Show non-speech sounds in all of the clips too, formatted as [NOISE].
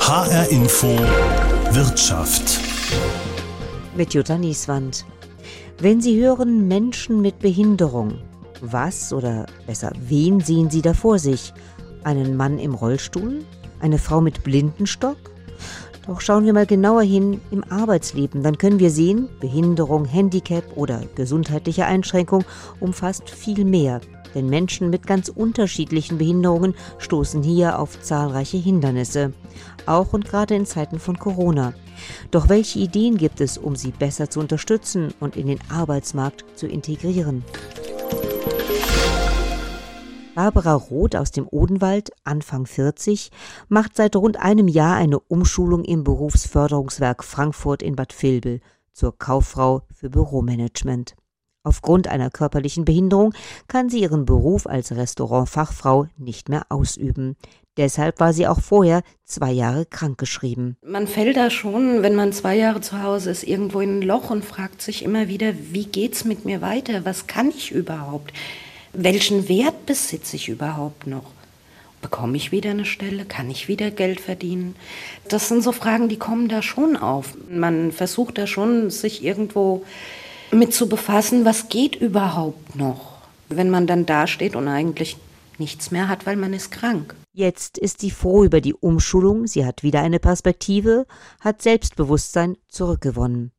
HR Info Wirtschaft. Mit Jutta Nieswand. Wenn Sie hören Menschen mit Behinderung, was oder besser, wen sehen Sie da vor sich? Einen Mann im Rollstuhl? Eine Frau mit Blindenstock? Doch schauen wir mal genauer hin im Arbeitsleben, dann können wir sehen, Behinderung, Handicap oder gesundheitliche Einschränkung umfasst viel mehr. Denn Menschen mit ganz unterschiedlichen Behinderungen stoßen hier auf zahlreiche Hindernisse, auch und gerade in Zeiten von Corona. Doch welche Ideen gibt es, um sie besser zu unterstützen und in den Arbeitsmarkt zu integrieren? Barbara Roth aus dem Odenwald, Anfang 40, macht seit rund einem Jahr eine Umschulung im Berufsförderungswerk Frankfurt in Bad Vilbel zur Kauffrau für Büromanagement. Aufgrund einer körperlichen Behinderung kann sie ihren Beruf als Restaurantfachfrau nicht mehr ausüben. Deshalb war sie auch vorher zwei Jahre krankgeschrieben. Man fällt da schon, wenn man zwei Jahre zu Hause ist, irgendwo in ein Loch und fragt sich immer wieder, wie geht's mit mir weiter? Was kann ich überhaupt? Welchen Wert besitze ich überhaupt noch? Bekomme ich wieder eine Stelle? Kann ich wieder Geld verdienen? Das sind so Fragen, die kommen da schon auf. Man versucht da schon, sich irgendwo mit zu befassen, was geht überhaupt noch, wenn man dann dasteht und eigentlich nichts mehr hat, weil man ist krank. Jetzt ist sie froh über die Umschulung, sie hat wieder eine Perspektive, hat Selbstbewusstsein zurückgewonnen.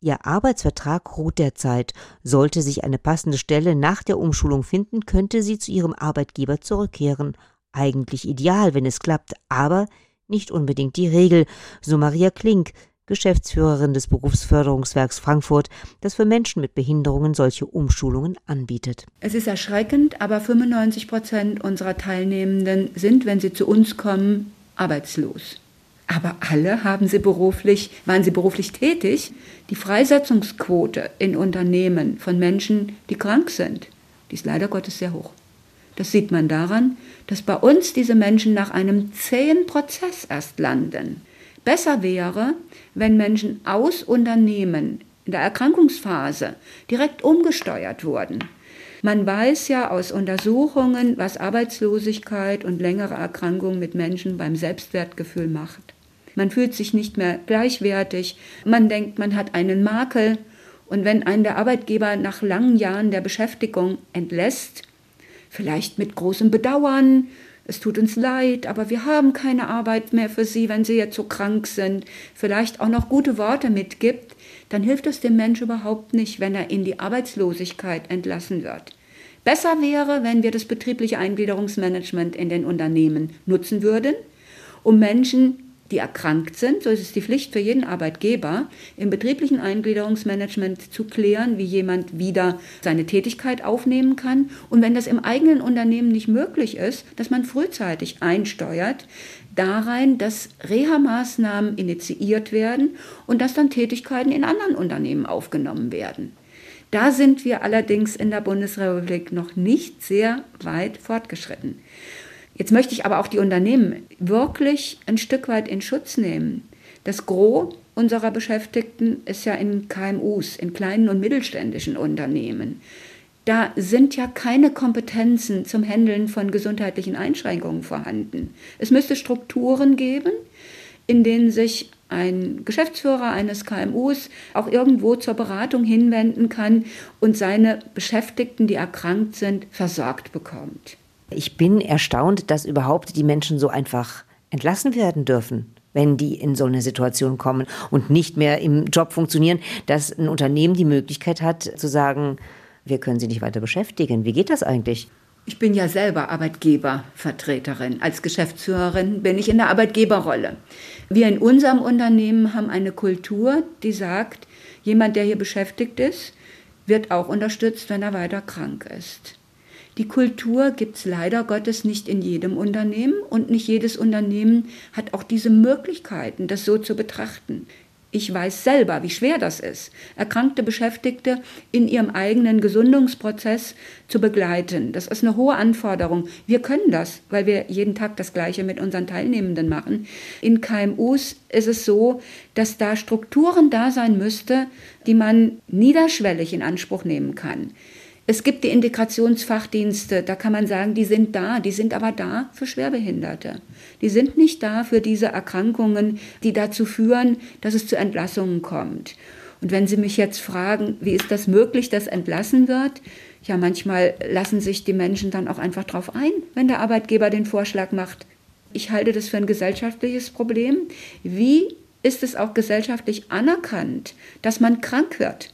Ihr Arbeitsvertrag ruht derzeit. Sollte sich eine passende Stelle nach der Umschulung finden, könnte sie zu ihrem Arbeitgeber zurückkehren. Eigentlich ideal, wenn es klappt, aber nicht unbedingt die Regel, so Maria Klink, Geschäftsführerin des Berufsförderungswerks Frankfurt, das für Menschen mit Behinderungen solche Umschulungen anbietet. Es ist erschreckend, aber 95 Prozent unserer Teilnehmenden sind, wenn sie zu uns kommen, arbeitslos. Aber alle haben sie beruflich, waren sie beruflich tätig. Die Freisetzungsquote in Unternehmen von Menschen, die krank sind, die ist leider Gottes sehr hoch. Das sieht man daran, dass bei uns diese Menschen nach einem zähen Prozess erst landen. Besser wäre, wenn Menschen aus Unternehmen in der Erkrankungsphase direkt umgesteuert wurden. Man weiß ja aus Untersuchungen, was Arbeitslosigkeit und längere Erkrankungen mit Menschen beim Selbstwertgefühl macht. Man fühlt sich nicht mehr gleichwertig, man denkt, man hat einen Makel und wenn einen der Arbeitgeber nach langen Jahren der Beschäftigung entlässt, vielleicht mit großem Bedauern, es tut uns leid, aber wir haben keine Arbeit mehr für Sie, wenn Sie jetzt so krank sind, vielleicht auch noch gute Worte mitgibt, dann hilft es dem Menschen überhaupt nicht, wenn er in die Arbeitslosigkeit entlassen wird. Besser wäre, wenn wir das betriebliche Eingliederungsmanagement in den Unternehmen nutzen würden, um Menschen die erkrankt sind, so ist es die Pflicht für jeden Arbeitgeber, im betrieblichen Eingliederungsmanagement zu klären, wie jemand wieder seine Tätigkeit aufnehmen kann. Und wenn das im eigenen Unternehmen nicht möglich ist, dass man frühzeitig einsteuert, darein, dass Reha-Maßnahmen initiiert werden und dass dann Tätigkeiten in anderen Unternehmen aufgenommen werden. Da sind wir allerdings in der Bundesrepublik noch nicht sehr weit fortgeschritten. Jetzt möchte ich aber auch die Unternehmen wirklich ein Stück weit in Schutz nehmen. Das Gros unserer Beschäftigten ist ja in KMUs, in kleinen und mittelständischen Unternehmen. Da sind ja keine Kompetenzen zum Handeln von gesundheitlichen Einschränkungen vorhanden. Es müsste Strukturen geben, in denen sich ein Geschäftsführer eines KMUs auch irgendwo zur Beratung hinwenden kann und seine Beschäftigten, die erkrankt sind, versorgt bekommt. Ich bin erstaunt, dass überhaupt die Menschen so einfach entlassen werden dürfen wenn die in so eine Situation kommen und nicht mehr im Job funktionieren, dass ein Unternehmen die Möglichkeit hat zu sagen, wir können sie nicht weiter beschäftigen. Wie geht das eigentlich? Ich bin ja selber Arbeitgebervertreterin. Als Geschäftsführerin bin ich in der Arbeitgeberrolle. Wir in unserem Unternehmen haben eine Kultur, die sagt, jemand, der hier beschäftigt ist, wird auch unterstützt, wenn er weiter krank ist. Die Kultur gibt es leider Gottes nicht in jedem Unternehmen und nicht jedes Unternehmen hat auch diese Möglichkeiten, das so zu betrachten. Ich weiß selber, wie schwer das ist, erkrankte Beschäftigte in ihrem eigenen Gesundungsprozess zu begleiten. Das ist eine hohe Anforderung. Wir können das, weil wir jeden Tag das Gleiche mit unseren Teilnehmenden machen. In KMUs ist es so, dass da Strukturen da sein müsste, die man niederschwellig in Anspruch nehmen kann. Es gibt die Integrationsfachdienste, da kann man sagen, die sind da, die sind aber da für Schwerbehinderte. Die sind nicht da für diese Erkrankungen, die dazu führen, dass es zu Entlassungen kommt. Und wenn Sie mich jetzt fragen, wie ist das möglich, dass entlassen wird? Ja, manchmal lassen sich die Menschen dann auch einfach drauf ein, wenn der Arbeitgeber den Vorschlag macht. Ich halte das für ein gesellschaftliches Problem. Wie ist es auch gesellschaftlich anerkannt, dass man krank wird?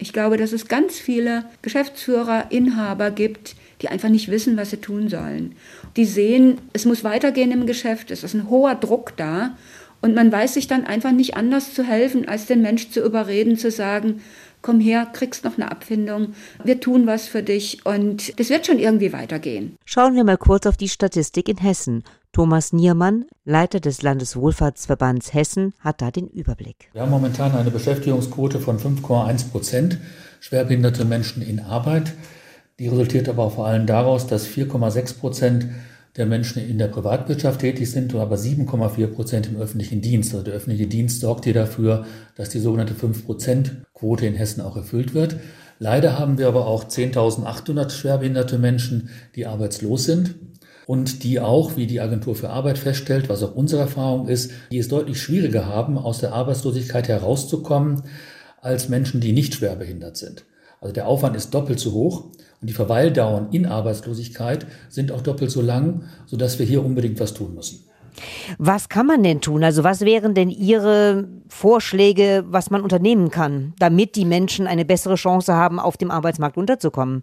Ich glaube, dass es ganz viele Geschäftsführer, Inhaber gibt, die einfach nicht wissen, was sie tun sollen. Die sehen, es muss weitergehen im Geschäft, es ist ein hoher Druck da und man weiß sich dann einfach nicht anders zu helfen, als den Mensch zu überreden, zu sagen, komm her, kriegst noch eine Abfindung, wir tun was für dich und das wird schon irgendwie weitergehen. Schauen wir mal kurz auf die Statistik in Hessen. Thomas Niermann, Leiter des Landeswohlfahrtsverbands Hessen, hat da den Überblick. Wir haben momentan eine Beschäftigungsquote von 5,1 Prozent schwerbehinderte Menschen in Arbeit. Die resultiert aber vor allem daraus, dass 4,6 Prozent der Menschen in der Privatwirtschaft tätig sind, aber 7,4 Prozent im öffentlichen Dienst. Also der öffentliche Dienst sorgt hier dafür, dass die sogenannte 5-Prozent-Quote in Hessen auch erfüllt wird. Leider haben wir aber auch 10.800 schwerbehinderte Menschen, die arbeitslos sind und die auch, wie die Agentur für Arbeit feststellt, was auch unsere Erfahrung ist, die es deutlich schwieriger haben, aus der Arbeitslosigkeit herauszukommen, als Menschen, die nicht schwerbehindert sind. Also der Aufwand ist doppelt so hoch und die Verweildauern in Arbeitslosigkeit sind auch doppelt so lang, sodass wir hier unbedingt was tun müssen. Was kann man denn tun? Also was wären denn Ihre Vorschläge, was man unternehmen kann, damit die Menschen eine bessere Chance haben, auf dem Arbeitsmarkt unterzukommen?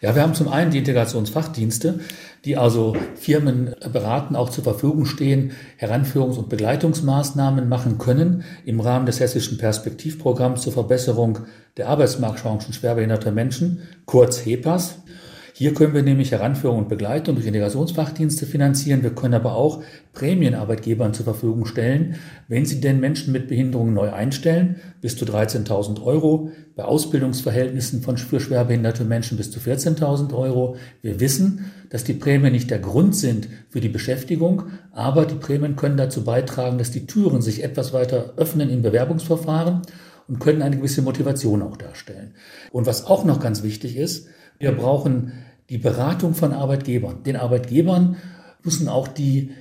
Ja, wir haben zum einen die Integrationsfachdienste, die also Firmen beraten, auch zur Verfügung stehen, Heranführungs- und Begleitungsmaßnahmen machen können im Rahmen des hessischen Perspektivprogramms zur Verbesserung der Arbeitsmarktchancen schwerbehinderter Menschen, kurz HEPAS. Hier können wir nämlich Heranführung und Begleitung durch Integrationsfachdienste finanzieren. Wir können aber auch Prämienarbeitgebern zur Verfügung stellen, wenn sie denn Menschen mit Behinderungen neu einstellen, bis zu 13.000 Euro, bei Ausbildungsverhältnissen von für schwerbehinderte Menschen bis zu 14.000 Euro. Wir wissen, dass die Prämien nicht der Grund sind für die Beschäftigung, aber die Prämien können dazu beitragen, dass die Türen sich etwas weiter öffnen im Bewerbungsverfahren und können eine gewisse Motivation auch darstellen. Und was auch noch ganz wichtig ist, wir brauchen die Beratung von Arbeitgebern. Den Arbeitgebern müssen auch die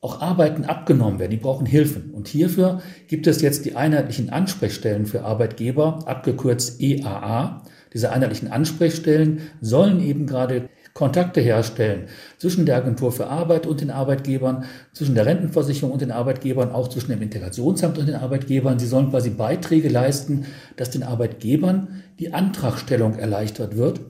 auch Arbeiten abgenommen werden. Die brauchen Hilfen. Und hierfür gibt es jetzt die einheitlichen Ansprechstellen für Arbeitgeber, abgekürzt EAA. Diese einheitlichen Ansprechstellen sollen eben gerade Kontakte herstellen zwischen der Agentur für Arbeit und den Arbeitgebern, zwischen der Rentenversicherung und den Arbeitgebern, auch zwischen dem Integrationsamt und den Arbeitgebern. Sie sollen quasi Beiträge leisten, dass den Arbeitgebern die Antragstellung erleichtert wird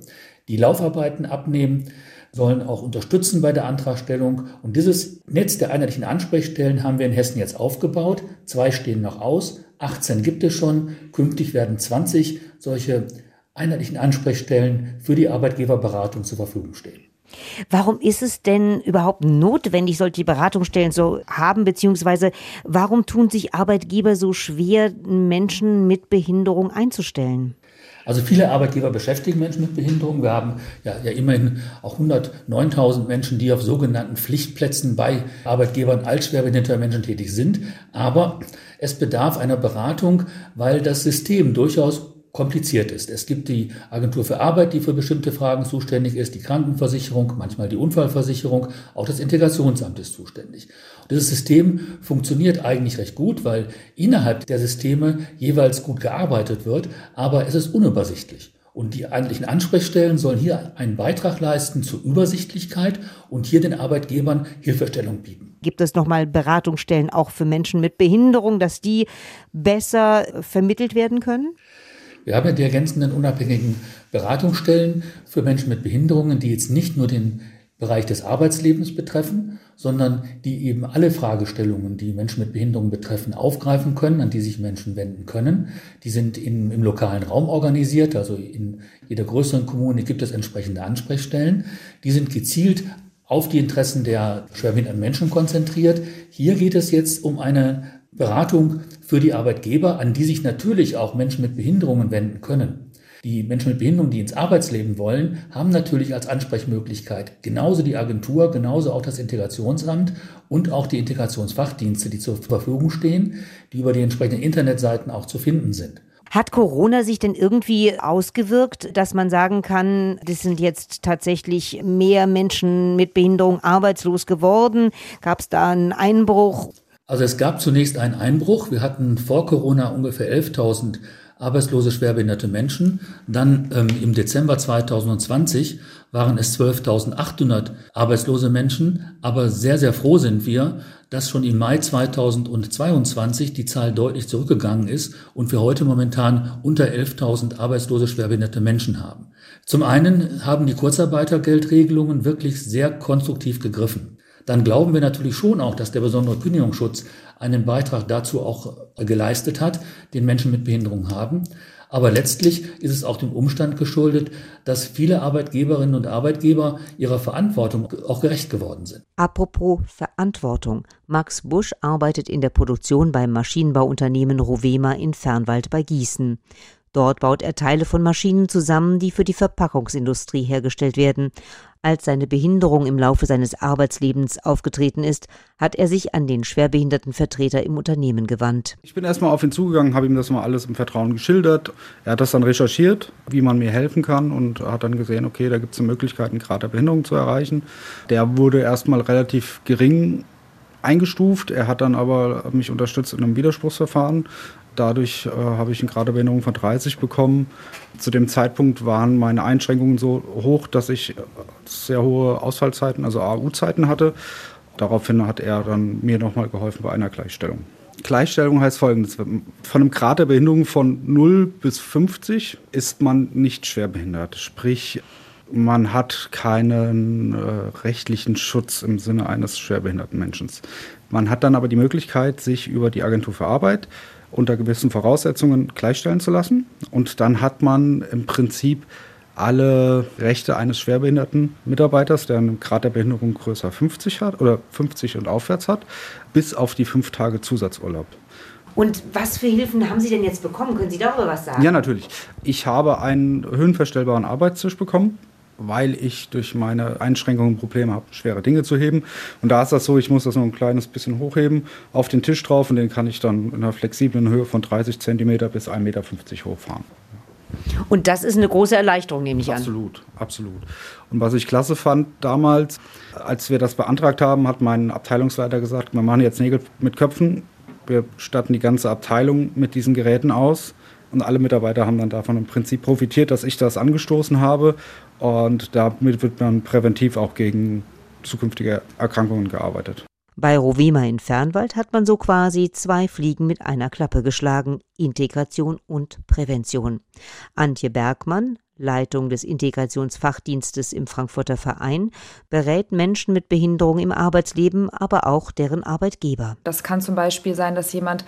die Laufarbeiten abnehmen, sollen auch unterstützen bei der Antragstellung. Und dieses Netz der einheitlichen Ansprechstellen haben wir in Hessen jetzt aufgebaut. Zwei stehen noch aus, 18 gibt es schon. Künftig werden 20 solche einheitlichen Ansprechstellen für die Arbeitgeberberatung zur Verfügung stehen. Warum ist es denn überhaupt notwendig, solche Beratungsstellen zu haben, beziehungsweise warum tun sich Arbeitgeber so schwer, Menschen mit Behinderung einzustellen? Also viele Arbeitgeber beschäftigen Menschen mit Behinderung. Wir haben ja, ja immerhin auch 109.000 Menschen, die auf sogenannten Pflichtplätzen bei Arbeitgebern als schwerbehinderter Menschen tätig sind. Aber es bedarf einer Beratung, weil das System durchaus kompliziert ist. Es gibt die Agentur für Arbeit, die für bestimmte Fragen zuständig ist, die Krankenversicherung, manchmal die Unfallversicherung, auch das Integrationsamt ist zuständig. Und dieses System funktioniert eigentlich recht gut, weil innerhalb der Systeme jeweils gut gearbeitet wird, aber es ist unübersichtlich. Und die eigentlichen Ansprechstellen sollen hier einen Beitrag leisten zur Übersichtlichkeit und hier den Arbeitgebern Hilfestellung bieten. Gibt es nochmal Beratungsstellen auch für Menschen mit Behinderung, dass die besser vermittelt werden können? Wir haben ja die ergänzenden unabhängigen Beratungsstellen für Menschen mit Behinderungen, die jetzt nicht nur den Bereich des Arbeitslebens betreffen, sondern die eben alle Fragestellungen, die Menschen mit Behinderungen betreffen, aufgreifen können, an die sich Menschen wenden können. Die sind in, im lokalen Raum organisiert, also in jeder größeren Kommune gibt es entsprechende Ansprechstellen. Die sind gezielt auf die Interessen der schwerbehinderten Menschen konzentriert. Hier geht es jetzt um eine Beratung für die Arbeitgeber, an die sich natürlich auch Menschen mit Behinderungen wenden können. Die Menschen mit Behinderungen, die ins Arbeitsleben wollen, haben natürlich als Ansprechmöglichkeit genauso die Agentur, genauso auch das Integrationsamt und auch die Integrationsfachdienste, die zur Verfügung stehen, die über die entsprechenden Internetseiten auch zu finden sind. Hat Corona sich denn irgendwie ausgewirkt, dass man sagen kann, das sind jetzt tatsächlich mehr Menschen mit Behinderung arbeitslos geworden? Gab es da einen Einbruch? Also es gab zunächst einen Einbruch. Wir hatten vor Corona ungefähr 11.000 arbeitslose schwerbehinderte Menschen. Dann ähm, im Dezember 2020 waren es 12.800 arbeitslose Menschen. Aber sehr, sehr froh sind wir, dass schon im Mai 2022 die Zahl deutlich zurückgegangen ist und wir heute momentan unter 11.000 arbeitslose schwerbehinderte Menschen haben. Zum einen haben die Kurzarbeitergeldregelungen wirklich sehr konstruktiv gegriffen dann glauben wir natürlich schon auch, dass der besondere Kündigungsschutz einen Beitrag dazu auch geleistet hat, den Menschen mit Behinderung haben. Aber letztlich ist es auch dem Umstand geschuldet, dass viele Arbeitgeberinnen und Arbeitgeber ihrer Verantwortung auch gerecht geworden sind. Apropos Verantwortung. Max Busch arbeitet in der Produktion beim Maschinenbauunternehmen Rovema in Fernwald bei Gießen. Dort baut er Teile von Maschinen zusammen, die für die Verpackungsindustrie hergestellt werden. Als seine Behinderung im Laufe seines Arbeitslebens aufgetreten ist, hat er sich an den schwerbehinderten Vertreter im Unternehmen gewandt. Ich bin erstmal auf ihn zugegangen, habe ihm das mal alles im Vertrauen geschildert. Er hat das dann recherchiert, wie man mir helfen kann und hat dann gesehen, okay, da gibt es Möglichkeiten, Grad der Behinderung zu erreichen. Der wurde erstmal relativ gering eingestuft. Er hat dann aber mich unterstützt in einem Widerspruchsverfahren. Dadurch äh, habe ich eine Behinderung von 30 bekommen. Zu dem Zeitpunkt waren meine Einschränkungen so hoch, dass ich sehr hohe Ausfallzeiten, also AU-Zeiten hatte. Daraufhin hat er dann mir nochmal geholfen bei einer Gleichstellung. Gleichstellung heißt folgendes: Von einem Grad der Behinderung von 0 bis 50 ist man nicht schwerbehindert. Sprich, man hat keinen äh, rechtlichen Schutz im Sinne eines schwerbehinderten Menschen. Man hat dann aber die Möglichkeit, sich über die Agentur für Arbeit unter gewissen Voraussetzungen gleichstellen zu lassen. Und dann hat man im Prinzip alle Rechte eines schwerbehinderten Mitarbeiters, der einen Grad der Behinderung größer 50 hat oder 50 und aufwärts hat, bis auf die fünf Tage Zusatzurlaub. Und was für Hilfen haben Sie denn jetzt bekommen? Können Sie darüber was sagen? Ja, natürlich. Ich habe einen höhenverstellbaren Arbeitstisch bekommen weil ich durch meine Einschränkungen Probleme habe, schwere Dinge zu heben. Und da ist das so, ich muss das nur ein kleines bisschen hochheben, auf den Tisch drauf und den kann ich dann in einer flexiblen Höhe von 30 cm bis 1,50 Meter hochfahren. Und das ist eine große Erleichterung, nehme ich absolut, an. Absolut, absolut. Und was ich klasse fand damals, als wir das beantragt haben, hat mein Abteilungsleiter gesagt, wir machen jetzt Nägel mit Köpfen. Wir statten die ganze Abteilung mit diesen Geräten aus. Und alle Mitarbeiter haben dann davon im Prinzip profitiert, dass ich das angestoßen habe. Und damit wird man präventiv auch gegen zukünftige Erkrankungen gearbeitet. Bei Rovema in Fernwald hat man so quasi zwei Fliegen mit einer Klappe geschlagen, Integration und Prävention. Antje Bergmann, Leitung des Integrationsfachdienstes im Frankfurter Verein, berät Menschen mit Behinderung im Arbeitsleben, aber auch deren Arbeitgeber. Das kann zum Beispiel sein, dass jemand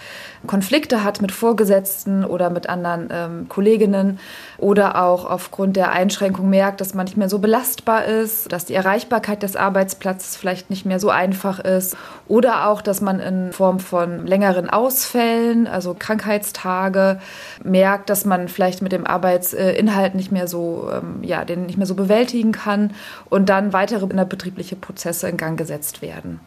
Konflikte hat mit Vorgesetzten oder mit anderen ähm, Kolleginnen oder auch aufgrund der Einschränkung merkt, dass man nicht mehr so belastbar ist, dass die Erreichbarkeit des Arbeitsplatzes vielleicht nicht mehr so einfach ist oder auch, dass man in Form von längeren Ausfällen, also Krankheitstage, merkt, dass man vielleicht mit dem Arbeitsinhalt nicht mehr mehr so, ähm, ja, den nicht mehr so bewältigen kann und dann weitere innerbetriebliche Prozesse in Gang gesetzt werden.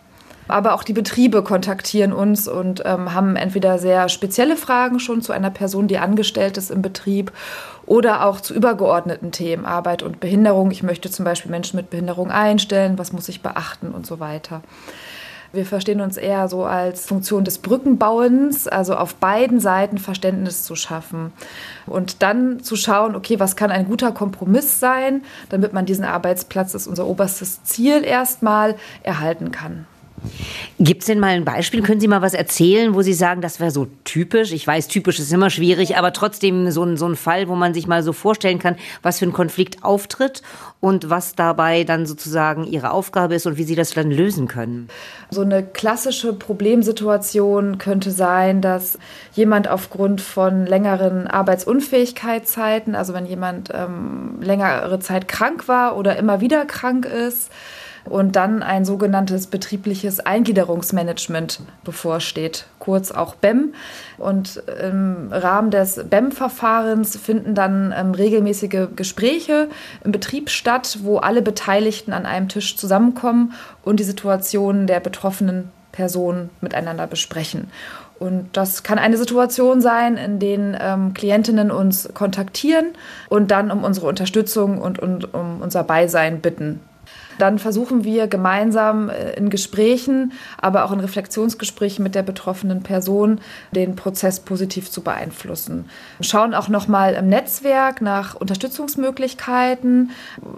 Aber auch die Betriebe kontaktieren uns und ähm, haben entweder sehr spezielle Fragen schon zu einer Person, die angestellt ist im Betrieb oder auch zu übergeordneten Themen, Arbeit und Behinderung. Ich möchte zum Beispiel Menschen mit Behinderung einstellen, was muss ich beachten und so weiter. Wir verstehen uns eher so als Funktion des Brückenbauens, also auf beiden Seiten Verständnis zu schaffen und dann zu schauen, okay, was kann ein guter Kompromiss sein, damit man diesen Arbeitsplatz, das ist unser oberstes Ziel erstmal, erhalten kann. Gibt es denn mal ein Beispiel? Können Sie mal was erzählen, wo Sie sagen, das wäre so typisch? Ich weiß, typisch ist immer schwierig, aber trotzdem so ein, so ein Fall, wo man sich mal so vorstellen kann, was für ein Konflikt auftritt und was dabei dann sozusagen Ihre Aufgabe ist und wie Sie das dann lösen können. So eine klassische Problemsituation könnte sein, dass jemand aufgrund von längeren Arbeitsunfähigkeitszeiten, also wenn jemand ähm, längere Zeit krank war oder immer wieder krank ist, und dann ein sogenanntes betriebliches Eingliederungsmanagement bevorsteht, kurz auch BEM. Und im Rahmen des BEM-Verfahrens finden dann ähm, regelmäßige Gespräche im Betrieb statt, wo alle Beteiligten an einem Tisch zusammenkommen und die Situation der Betroffenen Person miteinander besprechen. Und das kann eine Situation sein, in denen ähm, Klientinnen uns kontaktieren und dann um unsere Unterstützung und, und um unser Beisein bitten. Dann versuchen wir gemeinsam äh, in Gesprächen, aber auch in Reflexionsgesprächen mit der betroffenen Person den Prozess positiv zu beeinflussen. Schauen auch nochmal im Netzwerk nach Unterstützungsmöglichkeiten.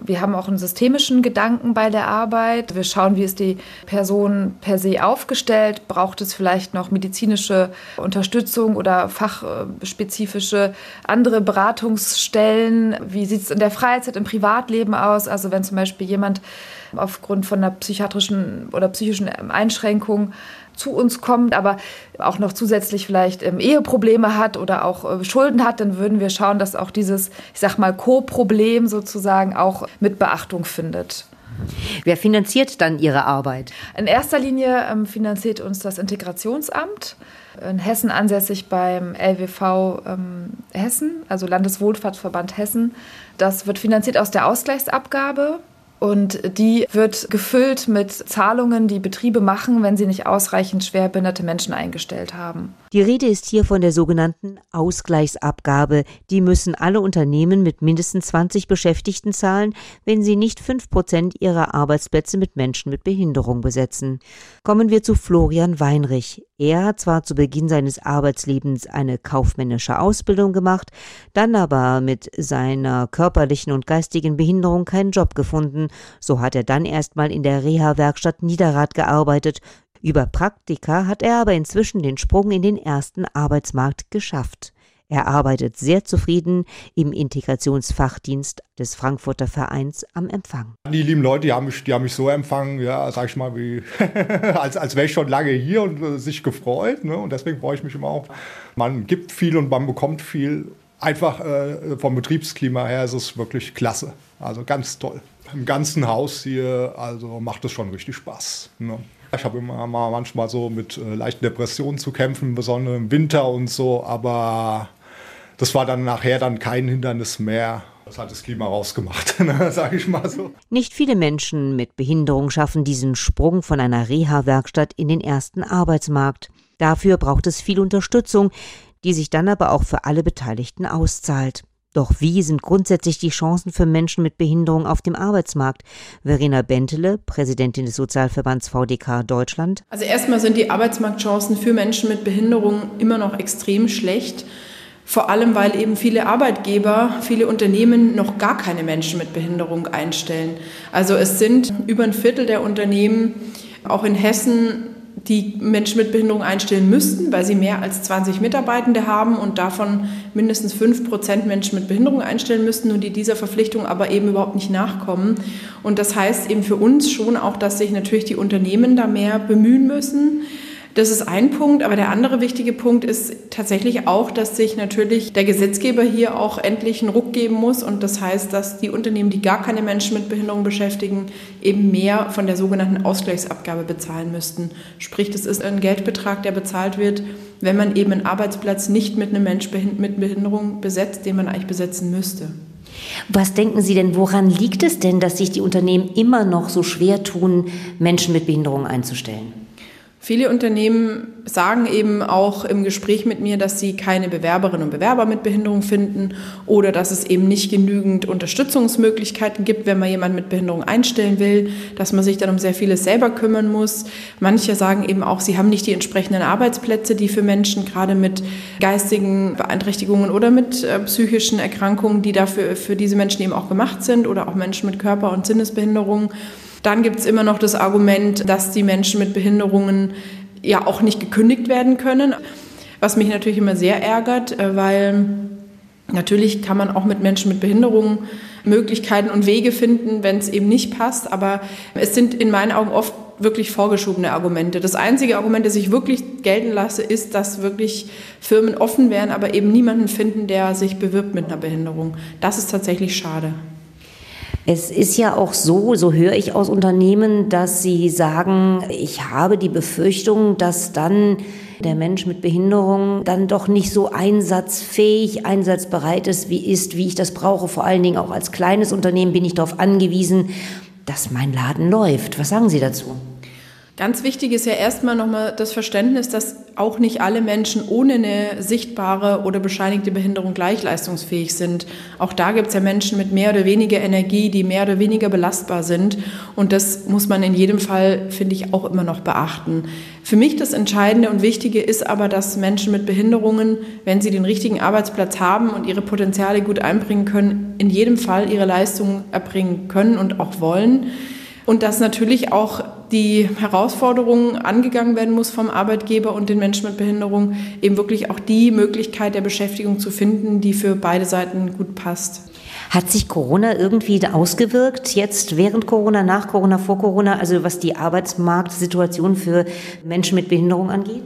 Wir haben auch einen systemischen Gedanken bei der Arbeit. Wir schauen, wie ist die Person per se aufgestellt. Braucht es vielleicht noch medizinische Unterstützung oder fachspezifische andere Beratungsstellen? Wie sieht es in der Freizeit, im Privatleben aus? Also wenn zum Beispiel jemand aufgrund von einer psychiatrischen oder psychischen Einschränkung zu uns kommt, aber auch noch zusätzlich vielleicht ähm, Eheprobleme hat oder auch äh, Schulden hat, dann würden wir schauen, dass auch dieses, ich sag mal, Co-Problem sozusagen auch mit Beachtung findet. Wer finanziert dann Ihre Arbeit? In erster Linie ähm, finanziert uns das Integrationsamt in Hessen ansässig beim LWV ähm, Hessen, also Landeswohlfahrtsverband Hessen. Das wird finanziert aus der Ausgleichsabgabe und die wird gefüllt mit Zahlungen, die Betriebe machen, wenn sie nicht ausreichend schwerbehinderte Menschen eingestellt haben. Die Rede ist hier von der sogenannten Ausgleichsabgabe. Die müssen alle Unternehmen mit mindestens 20 Beschäftigten zahlen, wenn sie nicht 5 Prozent ihrer Arbeitsplätze mit Menschen mit Behinderung besetzen. Kommen wir zu Florian Weinrich. Er hat zwar zu Beginn seines Arbeitslebens eine kaufmännische Ausbildung gemacht, dann aber mit seiner körperlichen und geistigen Behinderung keinen Job gefunden. So hat er dann erstmal in der Reha-Werkstatt Niederrad gearbeitet. Über Praktika hat er aber inzwischen den Sprung in den ersten Arbeitsmarkt geschafft. Er arbeitet sehr zufrieden im Integrationsfachdienst des Frankfurter Vereins am Empfang. Die lieben Leute, die haben mich, die haben mich so empfangen, ja, sag ich mal, wie, [LAUGHS] als, als wäre ich schon lange hier und äh, sich gefreut. Ne? Und deswegen freue ich mich immer auch. Man gibt viel und man bekommt viel. Einfach äh, vom Betriebsklima her ist es wirklich klasse. Also ganz toll. Im ganzen Haus hier, also macht es schon richtig Spaß. Ne? Ich habe immer mal manchmal so mit äh, leichten Depressionen zu kämpfen, besonders im Winter und so, aber das war dann nachher dann kein Hindernis mehr. Das hat das Klima rausgemacht, [LAUGHS] ne, sage ich mal so. Nicht viele Menschen mit Behinderung schaffen diesen Sprung von einer Reha-Werkstatt in den ersten Arbeitsmarkt. Dafür braucht es viel Unterstützung, die sich dann aber auch für alle Beteiligten auszahlt. Doch wie sind grundsätzlich die Chancen für Menschen mit Behinderung auf dem Arbeitsmarkt? Verena Bentele, Präsidentin des Sozialverbands VDK Deutschland. Also erstmal sind die Arbeitsmarktchancen für Menschen mit Behinderung immer noch extrem schlecht. Vor allem, weil eben viele Arbeitgeber, viele Unternehmen noch gar keine Menschen mit Behinderung einstellen. Also es sind über ein Viertel der Unternehmen, auch in Hessen, die Menschen mit Behinderung einstellen müssten, weil sie mehr als 20 Mitarbeitende haben und davon mindestens 5 Prozent Menschen mit Behinderung einstellen müssten und die dieser Verpflichtung aber eben überhaupt nicht nachkommen. Und das heißt eben für uns schon auch, dass sich natürlich die Unternehmen da mehr bemühen müssen das ist ein Punkt, aber der andere wichtige Punkt ist tatsächlich auch, dass sich natürlich der Gesetzgeber hier auch endlich einen Ruck geben muss und das heißt, dass die Unternehmen, die gar keine Menschen mit Behinderung beschäftigen, eben mehr von der sogenannten Ausgleichsabgabe bezahlen müssten. Sprich, das ist ein Geldbetrag, der bezahlt wird, wenn man eben einen Arbeitsplatz nicht mit einem Mensch mit Behinderung besetzt, den man eigentlich besetzen müsste. Was denken Sie denn, woran liegt es denn, dass sich die Unternehmen immer noch so schwer tun, Menschen mit Behinderung einzustellen? Viele Unternehmen sagen eben auch im Gespräch mit mir, dass sie keine Bewerberinnen und Bewerber mit Behinderung finden oder dass es eben nicht genügend Unterstützungsmöglichkeiten gibt, wenn man jemanden mit Behinderung einstellen will, dass man sich dann um sehr vieles selber kümmern muss. Manche sagen eben auch, sie haben nicht die entsprechenden Arbeitsplätze, die für Menschen gerade mit geistigen Beeinträchtigungen oder mit äh, psychischen Erkrankungen, die dafür für diese Menschen eben auch gemacht sind oder auch Menschen mit Körper- und Sinnesbehinderungen. Dann gibt es immer noch das Argument, dass die Menschen mit Behinderungen ja auch nicht gekündigt werden können, was mich natürlich immer sehr ärgert, äh, weil natürlich kann man auch mit Menschen mit Behinderungen Möglichkeiten und Wege finden, wenn es eben nicht passt, aber es sind in meinen Augen oft wirklich vorgeschobene Argumente. Das einzige Argument, das ich wirklich gelten lasse, ist, dass wirklich Firmen offen wären, aber eben niemanden finden, der sich bewirbt mit einer Behinderung. Das ist tatsächlich schade. Es ist ja auch so, so höre ich aus Unternehmen, dass sie sagen, ich habe die Befürchtung, dass dann der Mensch mit Behinderung dann doch nicht so einsatzfähig, einsatzbereit ist, wie ist, wie ich das brauche. Vor allen Dingen auch als kleines Unternehmen bin ich darauf angewiesen, dass mein Laden läuft. Was sagen Sie dazu? Ganz wichtig ist ja erstmal nochmal das Verständnis, dass auch nicht alle Menschen ohne eine sichtbare oder bescheinigte Behinderung gleich leistungsfähig sind. Auch da gibt es ja Menschen mit mehr oder weniger Energie, die mehr oder weniger belastbar sind. Und das muss man in jedem Fall, finde ich, auch immer noch beachten. Für mich das Entscheidende und Wichtige ist aber, dass Menschen mit Behinderungen, wenn sie den richtigen Arbeitsplatz haben und ihre Potenziale gut einbringen können, in jedem Fall ihre Leistungen erbringen können und auch wollen. Und dass natürlich auch die Herausforderungen angegangen werden muss vom Arbeitgeber und den Menschen mit Behinderung, eben wirklich auch die Möglichkeit der Beschäftigung zu finden, die für beide Seiten gut passt. Hat sich Corona irgendwie ausgewirkt, jetzt während Corona, nach Corona, vor Corona, also was die Arbeitsmarktsituation für Menschen mit Behinderung angeht?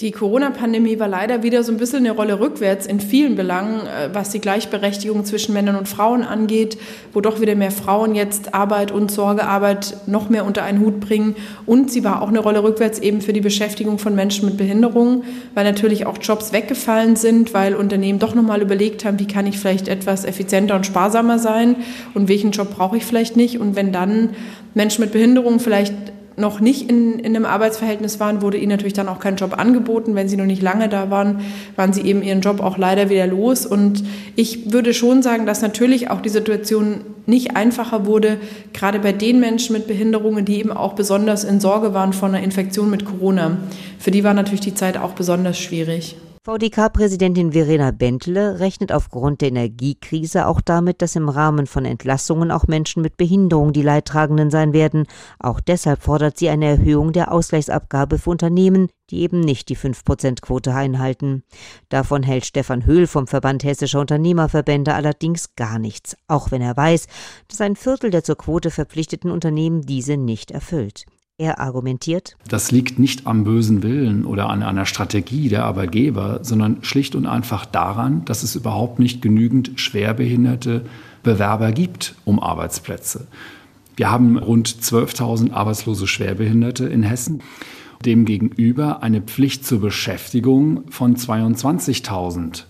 Die Corona-Pandemie war leider wieder so ein bisschen eine Rolle rückwärts in vielen Belangen, äh, was die Gleichberechtigung zwischen Männern und Frauen angeht, wo doch wieder mehr Frauen jetzt Arbeit und Sorgearbeit noch mehr unter einen Hut bringen. Und sie war auch eine Rolle rückwärts eben für die Beschäftigung von Menschen mit Behinderungen, weil natürlich auch Jobs weggefallen sind, weil Unternehmen doch nochmal überlegt haben, wie kann ich vielleicht etwas effizienter und sparsamer sein und welchen Job brauche ich vielleicht nicht. Und wenn dann Menschen mit Behinderungen vielleicht noch nicht in, in einem Arbeitsverhältnis waren, wurde ihnen natürlich dann auch kein Job angeboten. Wenn sie noch nicht lange da waren, waren sie eben ihren Job auch leider wieder los. Und ich würde schon sagen, dass natürlich auch die Situation nicht einfacher wurde, gerade bei den Menschen mit Behinderungen, die eben auch besonders in Sorge waren vor einer Infektion mit Corona. Für die war natürlich die Zeit auch besonders schwierig. VDK-Präsidentin Verena Bentle rechnet aufgrund der Energiekrise auch damit, dass im Rahmen von Entlassungen auch Menschen mit Behinderung die Leidtragenden sein werden. Auch deshalb fordert sie eine Erhöhung der Ausgleichsabgabe für Unternehmen, die eben nicht die 5%-Quote einhalten. Davon hält Stefan Höhl vom Verband Hessischer Unternehmerverbände allerdings gar nichts, auch wenn er weiß, dass ein Viertel der zur Quote verpflichteten Unternehmen diese nicht erfüllt. Er argumentiert, das liegt nicht am bösen Willen oder an einer Strategie der Arbeitgeber, sondern schlicht und einfach daran, dass es überhaupt nicht genügend schwerbehinderte Bewerber gibt um Arbeitsplätze. Wir haben rund 12.000 arbeitslose Schwerbehinderte in Hessen. Demgegenüber eine Pflicht zur Beschäftigung von 22.000,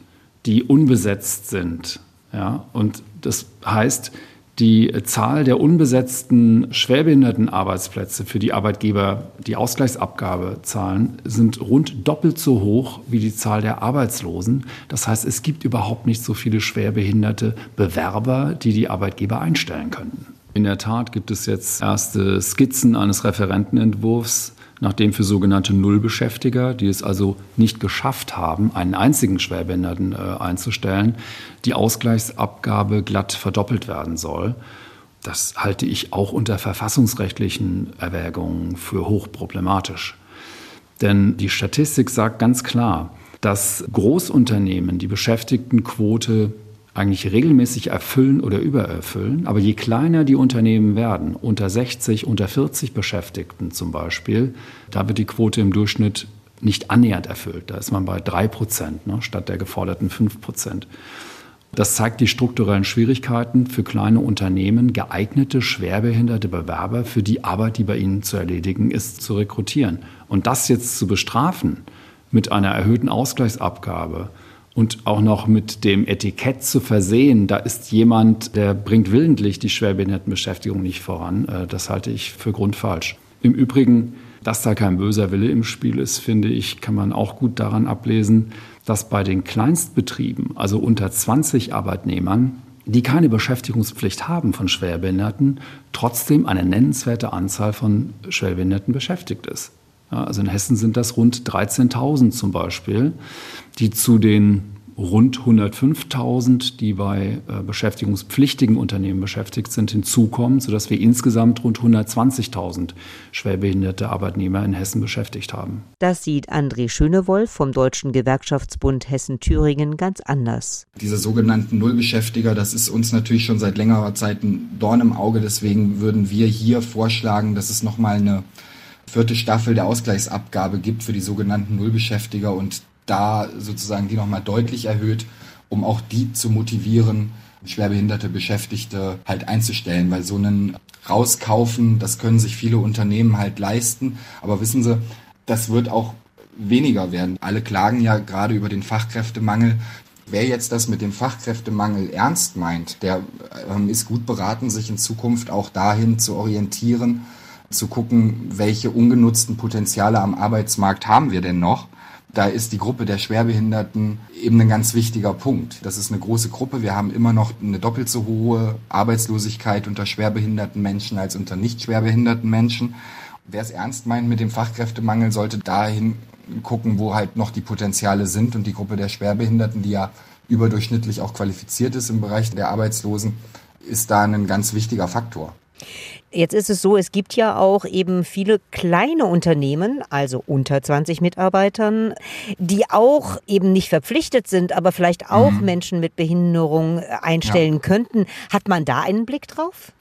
die unbesetzt sind. Ja, und das heißt, die Zahl der unbesetzten Schwerbehindertenarbeitsplätze, für die Arbeitgeber die Ausgleichsabgabe zahlen, sind rund doppelt so hoch wie die Zahl der Arbeitslosen. Das heißt, es gibt überhaupt nicht so viele schwerbehinderte Bewerber, die die Arbeitgeber einstellen könnten. In der Tat gibt es jetzt erste Skizzen eines Referentenentwurfs nachdem für sogenannte Nullbeschäftiger, die es also nicht geschafft haben, einen einzigen Schwerbehinderten äh, einzustellen, die Ausgleichsabgabe glatt verdoppelt werden soll. Das halte ich auch unter verfassungsrechtlichen Erwägungen für hochproblematisch. Denn die Statistik sagt ganz klar, dass Großunternehmen die Beschäftigtenquote eigentlich regelmäßig erfüllen oder übererfüllen. Aber je kleiner die Unternehmen werden, unter 60, unter 40 Beschäftigten zum Beispiel, da wird die Quote im Durchschnitt nicht annähernd erfüllt. Da ist man bei 3 Prozent ne, statt der geforderten 5 Prozent. Das zeigt die strukturellen Schwierigkeiten für kleine Unternehmen, geeignete, schwerbehinderte Bewerber für die Arbeit, die bei ihnen zu erledigen ist, zu rekrutieren. Und das jetzt zu bestrafen mit einer erhöhten Ausgleichsabgabe, und auch noch mit dem Etikett zu versehen, da ist jemand, der bringt willentlich die Schwerbehindertenbeschäftigung nicht voran. Äh, das halte ich für grundfalsch. Im Übrigen, dass da kein böser Wille im Spiel ist, finde ich, kann man auch gut daran ablesen, dass bei den Kleinstbetrieben, also unter 20 Arbeitnehmern, die keine Beschäftigungspflicht haben von Schwerbehinderten, trotzdem eine nennenswerte Anzahl von Schwerbehinderten beschäftigt ist. Ja, also in Hessen sind das rund 13.000 zum Beispiel, die zu den rund 105.000, die bei äh, beschäftigungspflichtigen Unternehmen beschäftigt sind, hinzukommen, sodass wir insgesamt rund 120.000 schwerbehinderte Arbeitnehmer in Hessen beschäftigt haben. Das sieht André Schönewolf vom Deutschen Gewerkschaftsbund Hessen-Thüringen ganz anders. Diese sogenannten Nullbeschäftiger, das ist uns natürlich schon seit längerer Zeit ein Dorn im Auge. Deswegen würden wir hier vorschlagen, dass es nochmal eine vierte Staffel der Ausgleichsabgabe gibt für die sogenannten Nullbeschäftiger und da sozusagen die nochmal deutlich erhöht, um auch die zu motivieren, schwerbehinderte Beschäftigte halt einzustellen, weil so einen rauskaufen, das können sich viele Unternehmen halt leisten. Aber wissen Sie, das wird auch weniger werden. Alle klagen ja gerade über den Fachkräftemangel. Wer jetzt das mit dem Fachkräftemangel ernst meint, der ähm, ist gut beraten, sich in Zukunft auch dahin zu orientieren, zu gucken, welche ungenutzten Potenziale am Arbeitsmarkt haben wir denn noch. Da ist die Gruppe der Schwerbehinderten eben ein ganz wichtiger Punkt. Das ist eine große Gruppe. Wir haben immer noch eine doppelt so hohe Arbeitslosigkeit unter schwerbehinderten Menschen als unter nicht schwerbehinderten Menschen. Wer es ernst meint mit dem Fachkräftemangel, sollte dahin gucken, wo halt noch die Potenziale sind. Und die Gruppe der Schwerbehinderten, die ja überdurchschnittlich auch qualifiziert ist im Bereich der Arbeitslosen, ist da ein ganz wichtiger Faktor. Jetzt ist es so, es gibt ja auch eben viele kleine Unternehmen, also unter 20 Mitarbeitern, die auch eben nicht verpflichtet sind, aber vielleicht auch mhm. Menschen mit Behinderung einstellen ja. könnten. Hat man da einen Blick drauf?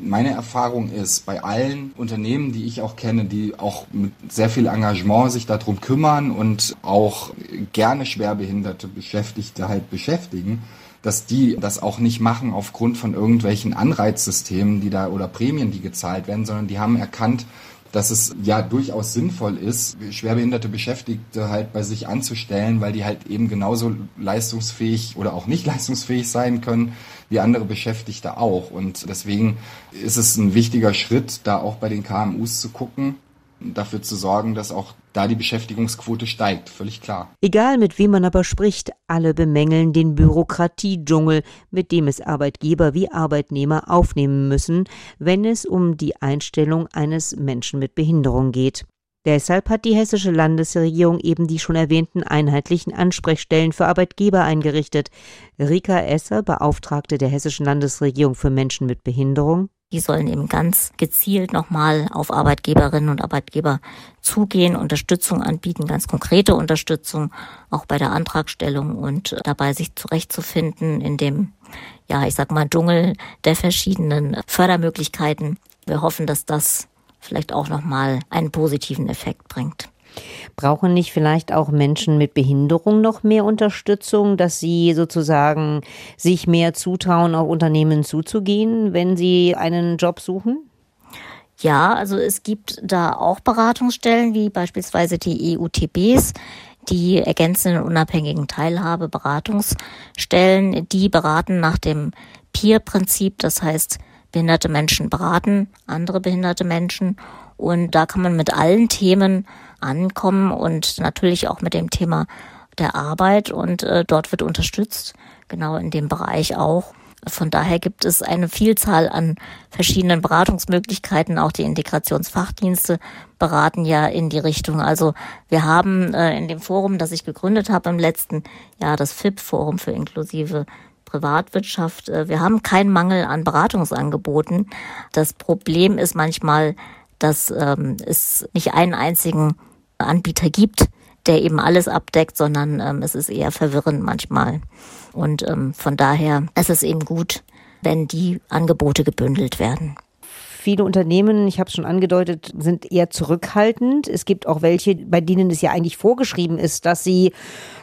Meine Erfahrung ist, bei allen Unternehmen, die ich auch kenne, die auch mit sehr viel Engagement sich darum kümmern und auch gerne schwerbehinderte Beschäftigte halt beschäftigen, dass die das auch nicht machen aufgrund von irgendwelchen Anreizsystemen, die da oder Prämien, die gezahlt werden, sondern die haben erkannt, dass es ja durchaus sinnvoll ist, schwerbehinderte Beschäftigte halt bei sich anzustellen, weil die halt eben genauso leistungsfähig oder auch nicht [LAUGHS] leistungsfähig sein können wie andere Beschäftigte auch. Und deswegen ist es ein wichtiger Schritt, da auch bei den KMUs zu gucken, dafür zu sorgen, dass auch da die Beschäftigungsquote steigt, völlig klar. Egal mit wem man aber spricht, alle bemängeln den Bürokratiedschungel, mit dem es Arbeitgeber wie Arbeitnehmer aufnehmen müssen, wenn es um die Einstellung eines Menschen mit Behinderung geht. Deshalb hat die hessische Landesregierung eben die schon erwähnten einheitlichen Ansprechstellen für Arbeitgeber eingerichtet. Rika Esser, Beauftragte der hessischen Landesregierung für Menschen mit Behinderung. Die sollen eben ganz gezielt nochmal auf Arbeitgeberinnen und Arbeitgeber zugehen, Unterstützung anbieten, ganz konkrete Unterstützung, auch bei der Antragstellung und dabei sich zurechtzufinden in dem, ja, ich sag mal, Dschungel der verschiedenen Fördermöglichkeiten. Wir hoffen, dass das vielleicht auch nochmal einen positiven Effekt bringt. Brauchen nicht vielleicht auch Menschen mit Behinderung noch mehr Unterstützung, dass sie sozusagen sich mehr zutrauen, auf Unternehmen zuzugehen, wenn sie einen Job suchen? Ja, also es gibt da auch Beratungsstellen, wie beispielsweise die EUTBs, die ergänzenden unabhängigen Teilhabe Beratungsstellen, die beraten nach dem Peer-Prinzip, das heißt, behinderte Menschen beraten, andere behinderte Menschen. Und da kann man mit allen Themen ankommen und natürlich auch mit dem Thema der Arbeit. Und äh, dort wird unterstützt, genau in dem Bereich auch. Von daher gibt es eine Vielzahl an verschiedenen Beratungsmöglichkeiten. Auch die Integrationsfachdienste beraten ja in die Richtung. Also wir haben äh, in dem Forum, das ich gegründet habe im letzten Jahr, das FIP-Forum für inklusive Privatwirtschaft. Äh, wir haben keinen Mangel an Beratungsangeboten. Das Problem ist manchmal, dass ähm, es nicht einen einzigen Anbieter gibt, der eben alles abdeckt, sondern ähm, es ist eher verwirrend manchmal. Und ähm, von daher ist es eben gut, wenn die Angebote gebündelt werden. Viele Unternehmen, ich habe es schon angedeutet, sind eher zurückhaltend. Es gibt auch welche, bei denen es ja eigentlich vorgeschrieben ist, dass sie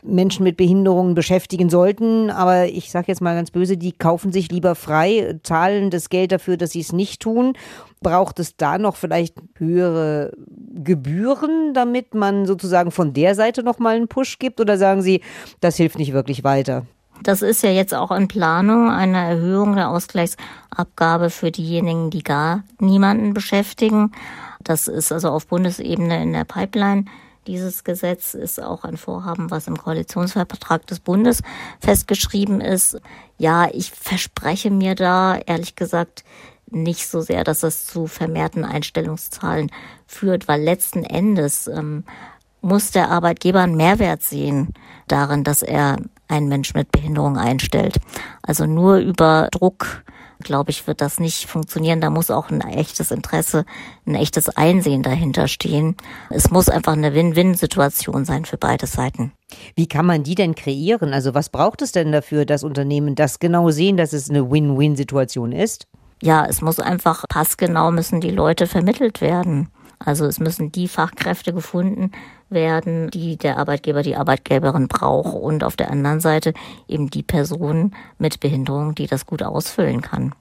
Menschen mit Behinderungen beschäftigen sollten. Aber ich sage jetzt mal ganz böse, die kaufen sich lieber frei, zahlen das Geld dafür, dass sie es nicht tun. Braucht es da noch vielleicht höhere Gebühren, damit man sozusagen von der Seite nochmal einen Push gibt? Oder sagen Sie, das hilft nicht wirklich weiter? Das ist ja jetzt auch in Planung, eine Erhöhung der Ausgleichsabgabe für diejenigen, die gar niemanden beschäftigen. Das ist also auf Bundesebene in der Pipeline. Dieses Gesetz ist auch ein Vorhaben, was im Koalitionsvertrag des Bundes festgeschrieben ist. Ja, ich verspreche mir da ehrlich gesagt nicht so sehr, dass das zu vermehrten Einstellungszahlen führt, weil letzten Endes ähm, muss der Arbeitgeber einen Mehrwert sehen darin, dass er einen Mensch mit Behinderung einstellt. Also nur über Druck, glaube ich, wird das nicht funktionieren. Da muss auch ein echtes Interesse, ein echtes Einsehen dahinter stehen. Es muss einfach eine Win-Win-Situation sein für beide Seiten. Wie kann man die denn kreieren? Also was braucht es denn dafür, dass Unternehmen das genau sehen, dass es eine Win-Win-Situation ist? Ja, es muss einfach passgenau müssen die Leute vermittelt werden. Also es müssen die Fachkräfte gefunden werden, die der Arbeitgeber, die Arbeitgeberin braucht und auf der anderen Seite eben die Person mit Behinderung, die das gut ausfüllen kann.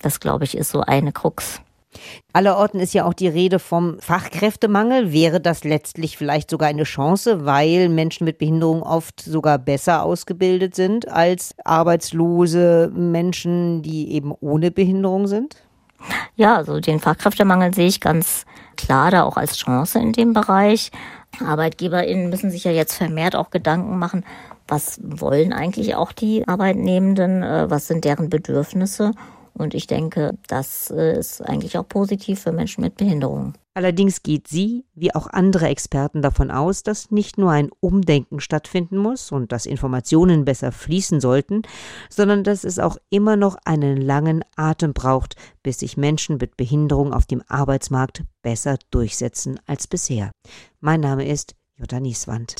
Das, glaube ich, ist so eine Krux. Allerorten ist ja auch die Rede vom Fachkräftemangel. Wäre das letztlich vielleicht sogar eine Chance, weil Menschen mit Behinderung oft sogar besser ausgebildet sind als arbeitslose Menschen, die eben ohne Behinderung sind? Ja, also den Fachkräftemangel sehe ich ganz klar da auch als Chance in dem Bereich. ArbeitgeberInnen müssen sich ja jetzt vermehrt auch Gedanken machen, was wollen eigentlich auch die Arbeitnehmenden, äh, was sind deren Bedürfnisse. Und ich denke, das äh, ist eigentlich auch positiv für Menschen mit Behinderungen. Allerdings geht sie, wie auch andere Experten, davon aus, dass nicht nur ein Umdenken stattfinden muss und dass Informationen besser fließen sollten, sondern dass es auch immer noch einen langen Atem braucht, bis sich Menschen mit Behinderung auf dem Arbeitsmarkt besser durchsetzen als bisher. Mein Name ist Jutta Nieswand.